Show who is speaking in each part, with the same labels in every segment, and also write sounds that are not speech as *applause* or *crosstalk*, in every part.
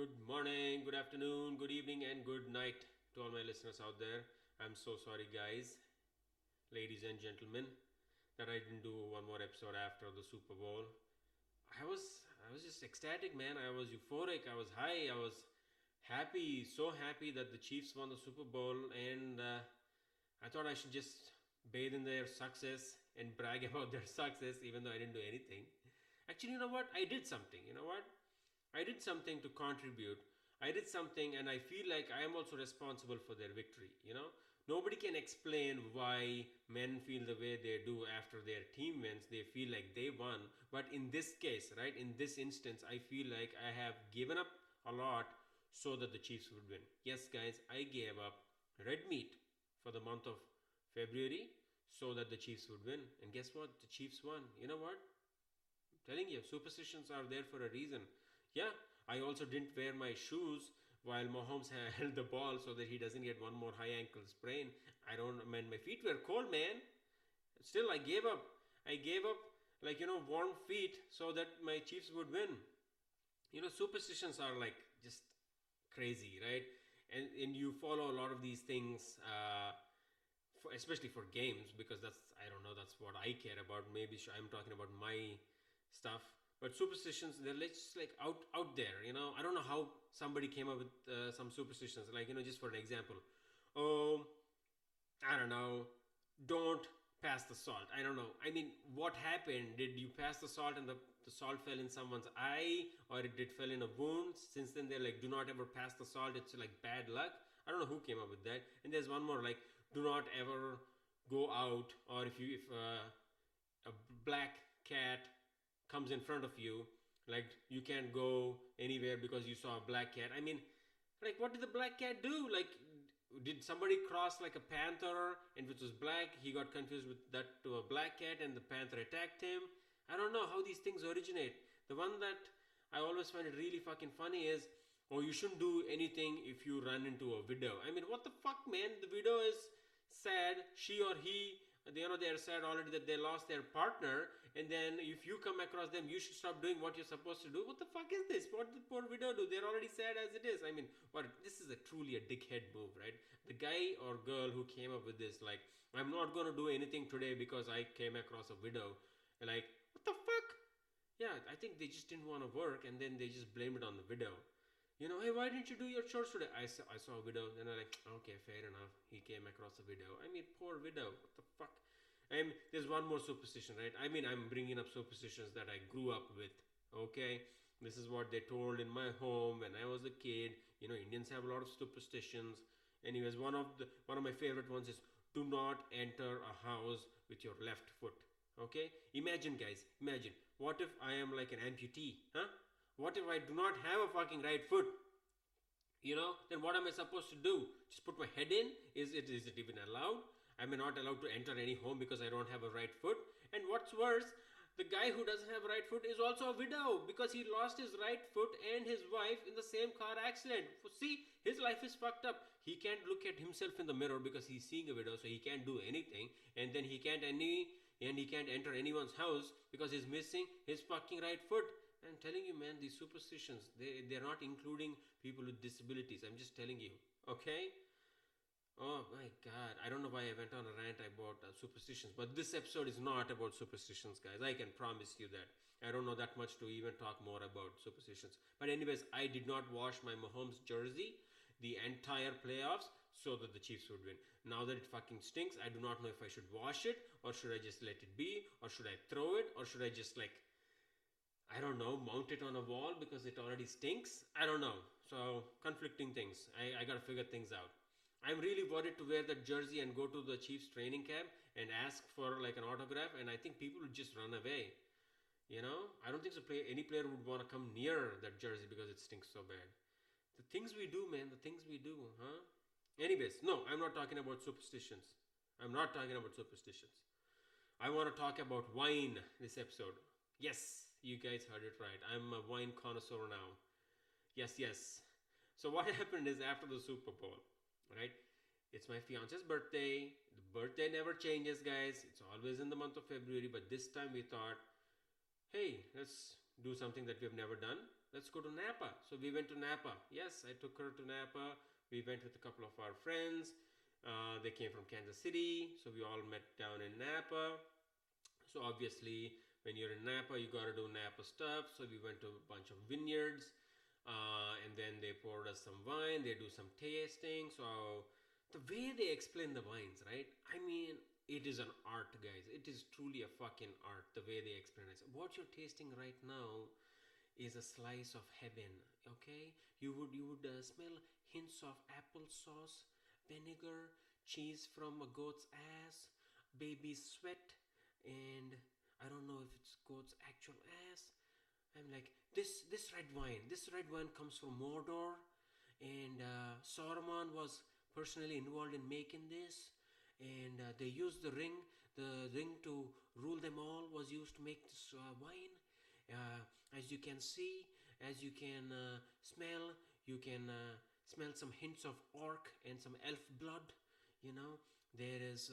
Speaker 1: Good morning, good afternoon, good evening, and good night to all my listeners out there. I'm so sorry, guys, ladies and gentlemen, that I didn't do one more episode after the Super Bowl. I was I was just ecstatic, man. I was euphoric. I was high. I was happy, so happy that the Chiefs won the Super Bowl, and uh, I thought I should just bathe in their success and brag *laughs* about their success, even though I didn't do anything. Actually, you know what? I did something. You know what? I did something to contribute. I did something, and I feel like I am also responsible for their victory. You know, nobody can explain why men feel the way they do after their team wins. They feel like they won. But in this case, right, in this instance, I feel like I have given up a lot so that the Chiefs would win. Yes, guys, I gave up red meat for the month of February so that the Chiefs would win. And guess what? The Chiefs won. You know what? I'm telling you, superstitions are there for a reason. Yeah, I also didn't wear my shoes while Mahomes *laughs* held the ball so that he doesn't get one more high ankle sprain. I don't, man, my feet were cold, man. Still, I gave up. I gave up, like, you know, warm feet so that my Chiefs would win. You know, superstitions are like just crazy, right? And, and you follow a lot of these things, uh, for, especially for games, because that's, I don't know, that's what I care about. Maybe I'm talking about my stuff but superstitions they're just like out out there you know? I don't know how somebody came up with uh, some superstitions like you know just for an example. Oh i don't know. Don't pass the salt. I don't know. I mean what happened? Did you pass the salt and the, the salt fell in someone's eye or it did fell in a wound? Since then they're like do not ever pass the salt. It's like bad luck. I don't know who came up with that. And there's one more like do not ever go out or if you if uh, a black cat comes in front of you like you can't go anywhere because you saw a black cat. I mean like what did the black cat do? Like did somebody cross like a panther and which was black he got confused with that to a black cat and the panther attacked him? I don't know how these things originate. The one that i always find it really fucking funny is oh you shouldn't do anything if you run into a widow. I mean what the fuck man? The widow is sad. She or he you know they're sad already that they lost their partner and then if you come across them you should stop doing what you're supposed to do what the fuck is this what did poor widow do they're already sad as it is i mean what this is a truly a dickhead move right the guy or girl who came up with this like i'm not going to do anything today because i came across a widow like what the fuck yeah i think they just didn't want to work and then they just blamed it on the widow you know, hey, why didn't you do your chores today? I saw, I saw a widow, and I'm like, okay, fair enough. He came across a widow. I mean, poor widow. What the fuck? I mean, there's one more superstition, right? I mean, I'm bringing up superstitions that I grew up with. Okay, this is what they told in my home when I was a kid. You know, Indians have a lot of superstitions. Anyways, one of the one of my favorite ones is do not enter a house with your left foot. Okay, imagine, guys, imagine. What if I am like an amputee, huh? What if I do not have a fucking right foot? You know, then what am I supposed to do? Just put my head in? Is it is it even allowed? Am I not allowed to enter any home because I don't have a right foot? And what's worse, the guy who doesn't have right foot is also a widow because he lost his right foot and his wife in the same car accident. See, his life is fucked up. He can't look at himself in the mirror because he's seeing a widow, so he can't do anything. And then he can't any and he can't enter anyone's house because he's missing his fucking right foot. I'm telling you, man, these superstitions, they, they're not including people with disabilities. I'm just telling you, okay? Oh my god, I don't know why I went on a rant about uh, superstitions, but this episode is not about superstitions, guys. I can promise you that. I don't know that much to even talk more about superstitions. But, anyways, I did not wash my Mahomes jersey the entire playoffs so that the Chiefs would win. Now that it fucking stinks, I do not know if I should wash it or should I just let it be or should I throw it or should I just like I don't know, mount it on a wall because it already stinks. I don't know. So, conflicting things. I, I gotta figure things out. I'm really worried to wear that jersey and go to the Chiefs training camp and ask for like an autograph, and I think people would just run away. You know, I don't think so play, any player would want to come near that jersey because it stinks so bad. The things we do, man, the things we do, huh? Anyways, no, I'm not talking about superstitions. I'm not talking about superstitions. I want to talk about wine this episode. Yes, you guys heard it right. I'm a wine connoisseur now. Yes, yes. So what *laughs* happened is after the Super Bowl, right? It's my fiance's birthday. The birthday never changes, guys. It's always in the month of February, but this time we thought, hey, let's do something that we have never done. let's go to Napa. So we went to Napa. Yes, I took her to Napa. We went with a couple of our friends. Uh, they came from Kansas City, so we all met down in Napa. So obviously, when you're in Napa, you gotta do Napa stuff. So we went to a bunch of vineyards, uh, and then they poured us some wine. They do some tasting. So the way they explain the wines, right? I mean, it is an art, guys. It is truly a fucking art. The way they explain it. What you're tasting right now is a slice of heaven. Okay, you would you would uh, smell hints of applesauce, vinegar, cheese from a goat's ass, baby sweat, and I don't know if it's goat's actual ass. I'm like this this red wine. This red wine comes from Mordor, and uh, Saruman was personally involved in making this. And uh, they used the ring the ring to rule them all was used to make this uh, wine. Uh, as you can see as you can uh, smell you can uh, smell some hints of orc and some elf blood you know. There is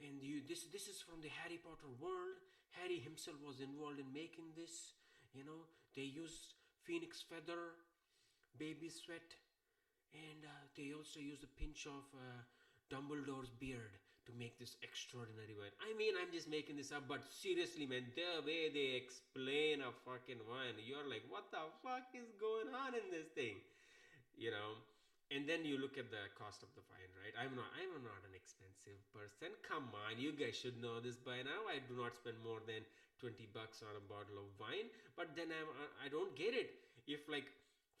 Speaker 1: and you this this is from the harry potter world. Harry himself was involved in making this you know they use phoenix feather baby sweat and uh, they also use a pinch of uh, Dumbledore's beard to make this extraordinary wine. I mean, I'm just making this up, but seriously, man, the way they explain a fucking wine, you're like, what the fuck is going on in this thing? You know? And then you look at the cost of the wine, right? I'm not I'm not an expensive person. Come on, you guys should know this by now. I do not spend more than 20 bucks on a bottle of wine, but then I'm I don't get it. If like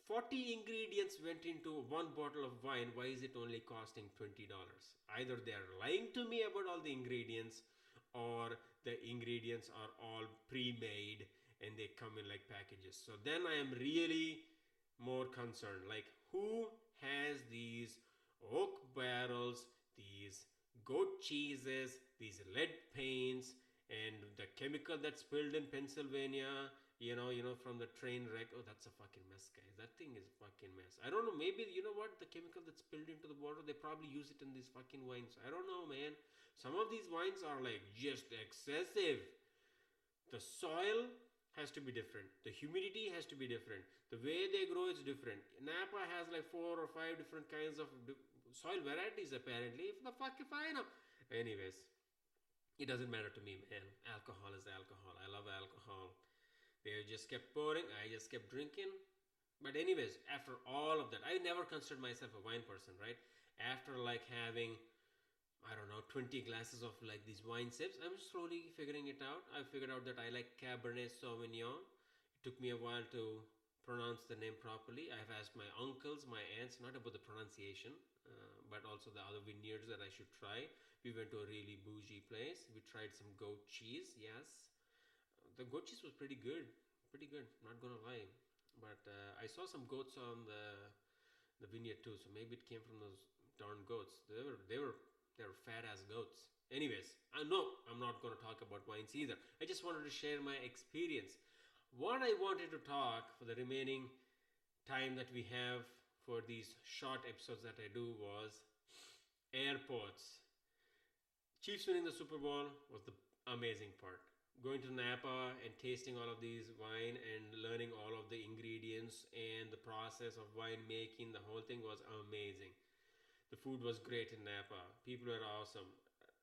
Speaker 1: 40 ingredients went into one bottle of wine. Why is it only costing $20? Either they're lying to me about all the ingredients or the ingredients are all pre made and they come in like packages. So then I am really more concerned. Like, who has these oak barrels, these goat cheeses, these lead paints, and the chemical that spilled in Pennsylvania? you know, you know, from the train wreck. Oh, that's a fucking mess, guys. That thing is fucking mess. I don't know. Maybe you know what? The chemical that spilled into the water, they probably use it in these fucking wines. I don't know, man. Some of these wines are like just excessive. The soil has to be different. The humidity has to be different. The way they grow is different. Napa has like four or five different kinds of soil varieties apparently. If the fuck if I know. Anyways, it doesn't matter to me, man. Alcohol is alcohol. I love alcohol. They just kept pouring, I just kept drinking. But, anyways, after all of that, I never considered myself a wine person, right? After like having, I don't know, 20 glasses of like these wine sips, I'm slowly figuring it out. I figured out that I like Cabernet Sauvignon. It took me a while to pronounce the name properly. I've asked my uncles, my aunts, not about the pronunciation, uh, but also the other vineyards that I should try. We went to a really bougie place. We tried some goat cheese, yes the goat cheese was pretty good, pretty good. Not gonna lie, but uh, I saw some goats on the the vineyard too, so maybe it came from those darn goats. They were they were they were fat ass goats. Anyways, I know I'm not gonna talk about wines either. I just wanted to share my experience. What I wanted to talk for the remaining time that we have for these short episodes that I do was airports. Chiefs winning the Super Bowl was the amazing part going to Napa and tasting all of these wine and learning all of the ingredients and the process of wine making, the whole thing was amazing. The food was great in Napa. People were awesome.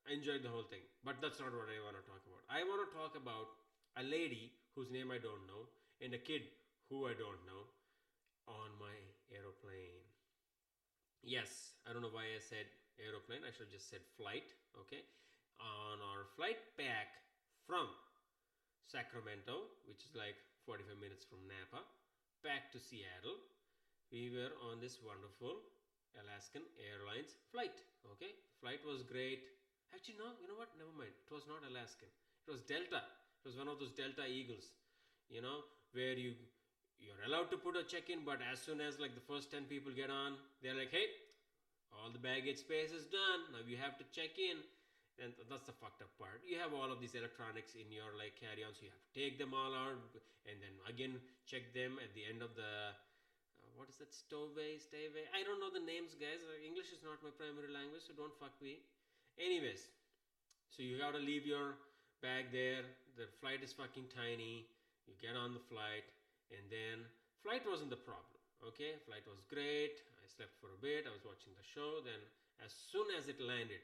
Speaker 1: I enjoyed the whole thing. But that's not what I want to talk about. I want to talk about a lady whose name I don't know and a kid who I don't know on my aeroplane. Yes, I don't know why I said aeroplane. I should have just said flight. Okay. On our flight back from Sacramento, which is like 45 minutes from Napa, back to Seattle. We were on this wonderful Alaskan Airlines flight. Okay, flight was great. Actually, no, you know what? Never mind. It was not Alaskan. It was Delta. It was one of those Delta Eagles. You know, where you you're allowed to put a check-in, but as soon as like the first 10 people get on, they're like, hey, all the baggage space is done. Now you have to check in. And that's the fucked up part. You have all of these electronics in your like carry-ons. You have to take them all out and then again check them at the end of the uh, what is that? Stowaway stayaway i don't know the names guys. Uh, english is not my primary language so don't fuck me. Anyways so you gotta leave your bag there. The flight is fucking tiny. You get on the flight And then flight wasn't the problem. Okay, flight was great. Slept for a bit. I was watching the show. Then, as soon as it landed,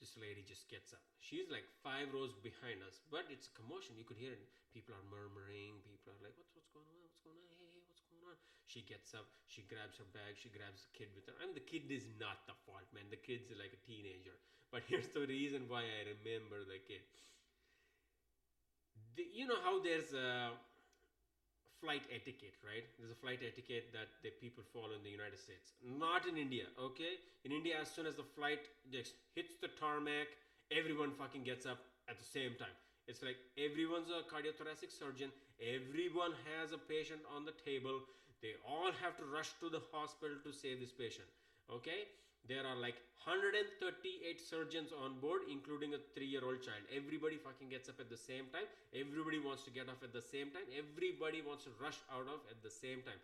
Speaker 1: this lady just gets up. She's like five rows behind us, but it's a commotion. You could hear it. People are murmuring. People are like, "What's what's going on? What's going on? Hey, hey, what's going on?" She gets up. She grabs her bag. She grabs the kid with her. I mean, the kid is not the fault, man. The kid's like a teenager. *laughs* But here's the reason why I remember the kid. The, you know how there's a flight etiquette, right? There's a flight etiquette that the people follow in the United States. Not in India, okay? In India, as soon as the flight just hits the tarmac, everyone fucking gets up at the same time. It's like everyone's a cardiothoracic surgeon, everyone has a patient on the table. They all have to rush to the hospital to save this patient, okay? There are like 138 surgeons on board, including a three year old child. Everybody fucking gets up at the same time. Everybody wants to get off at the same time. Everybody wants to rush out of at the same time.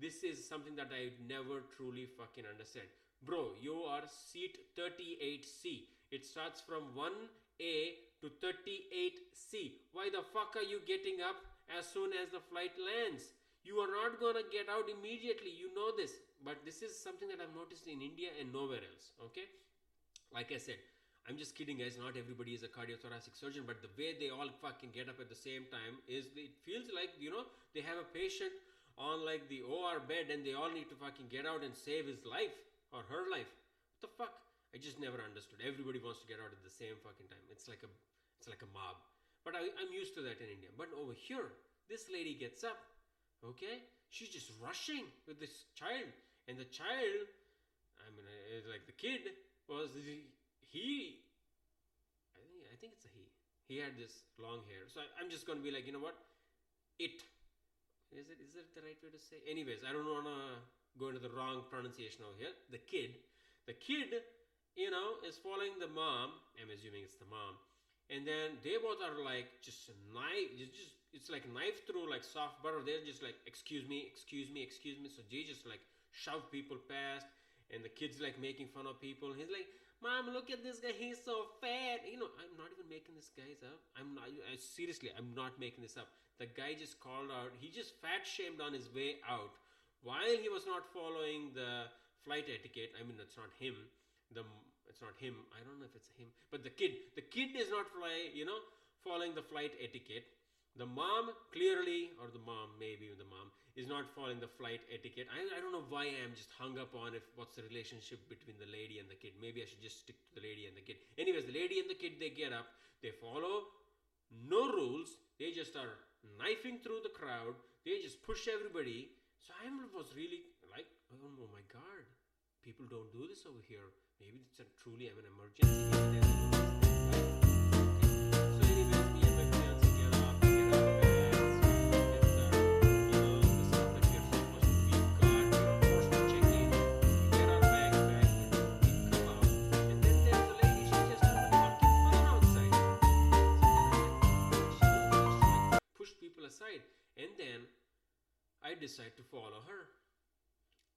Speaker 1: This is something that I never truly fucking understand. Bro, you are seat 38C. It starts from 1A to 38C. Why the fuck are you getting up as soon as the flight lands? You are not gonna get out immediately. You know this. But this is something that I've noticed in India and nowhere else. Okay? Like I said, I'm just kidding, guys. Not everybody is a cardiothoracic surgeon, but the way they all fucking get up at the same time is it feels like, you know, they have a patient on like the OR bed and they all need to fucking get out and save his life or her life. What the fuck? I just never understood. Everybody wants to get out at the same fucking time. It's like a it's like a mob. But I, I'm used to that in India. But over here, this lady gets up, okay? She's just rushing with this child and the child i mean uh, like the kid was he i think i think it's a he. He had this long hair. So I, i'm just going to be like you know what? It. Is it is it the right way to say? Anyways i don't want to go into the wrong pronunciation over here. The kid. The kid you know is following the mom. I'm assuming it's the mom. And then they both are like just knife it's just it's like knife through like soft butter. They're just like excuse me excuse me excuse me. So they just like shove people past and the kids like making fun of people he's like mom look at this guy he's so fat. You know i'm not even making this guy's up. I'm not I, seriously i'm not making this up. The guy just called out he just fat shamed on his way out. While he was not following the flight etiquette i mean it's not him the it's not him i don't know if it's him but the kid the kid is not fly you know following the flight etiquette the mom clearly or the mom maybe the mom is not following the flight etiquette. I, I don't know why I'm just hung up on if what's the relationship between the lady and the kid. Maybe I should just stick to the lady and the kid. Anyways, the lady and the kid they get up, they follow no rules, they just are knifing through the crowd, they just push everybody. So I was really like, oh, oh my god, people don't do this over here. Maybe it's a truly an emergency. Aside. And then I decided to follow her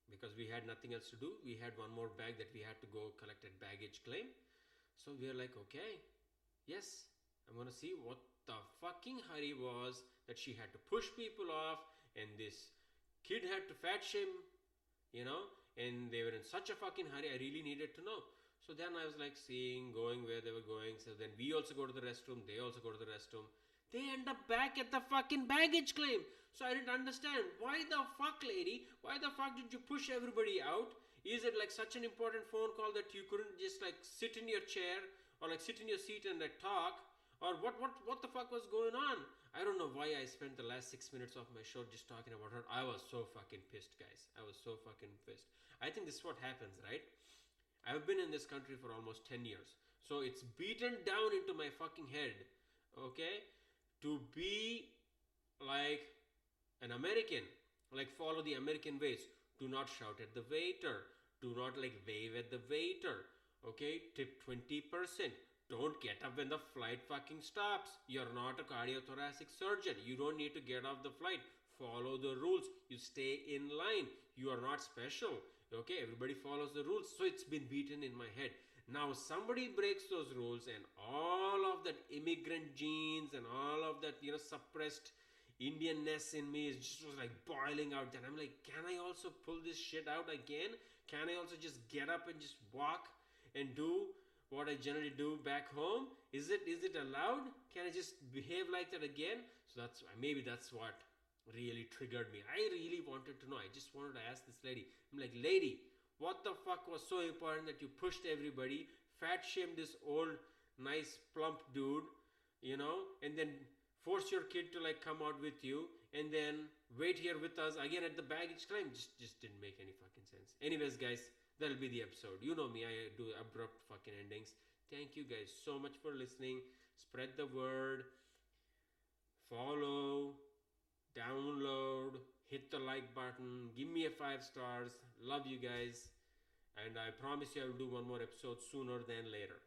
Speaker 1: because we had nothing else to do. We had one more bag that we had to go collect at baggage claim. So we are like, okay, yes, I'm gonna see what the fucking hurry was that she had to push people off and this kid had to fat shame, you know, and they were in such a fucking hurry. I really needed to know. So then I was like seeing, going where they were going. So then we also go to the restroom, they also go to the restroom. They end up back at the fucking baggage claim. So I didn't understand. Why the fuck, lady? Why the fuck did you push everybody out? Is it like such an important phone call that you couldn't just like sit in your chair or like sit in your seat and like talk? Or what what what the fuck was going on? I don't know why I spent the last six minutes of my show just talking about her. I was so fucking pissed, guys. I was so fucking pissed. I think this is what happens, right? I've been in this country for almost 10 years. So it's beaten down into my fucking head. Okay? To be like an American, like follow the American ways. Do not shout at the waiter. Do not like wave at the waiter. Okay, tip 20%. Don't get up when the flight fucking stops. You're not a cardiothoracic surgeon. You don't need to get off the flight. Follow the rules. You stay in line. You are not special. Okay, everybody follows the rules. So it's been beaten in my head. Now somebody breaks those rules and all that immigrant genes and all of that, you know, suppressed Indianness in me is just was like boiling out. Then I'm like, can I also pull this shit out again? Can I also just get up and just walk and do what I generally do back home? Is it is it allowed? Can I just behave like that again? So that's maybe that's what really triggered me. I really wanted to know. I just wanted to ask this lady. I'm like, lady, what the fuck was so important that you pushed everybody, fat shamed this old, nice, plump dude, you know, and then force your kid to like come out with you and then wait here with us again at the baggage claim. Just just didn't make any fucking sense. Anyways guys that'll be the episode. You know me i do abrupt fucking endings. Thank you guys so much for listening. Spread the word. Follow. Download. Hit the like button. Give me a five stars. Love you guys. And i promise you i will do one more episode sooner than later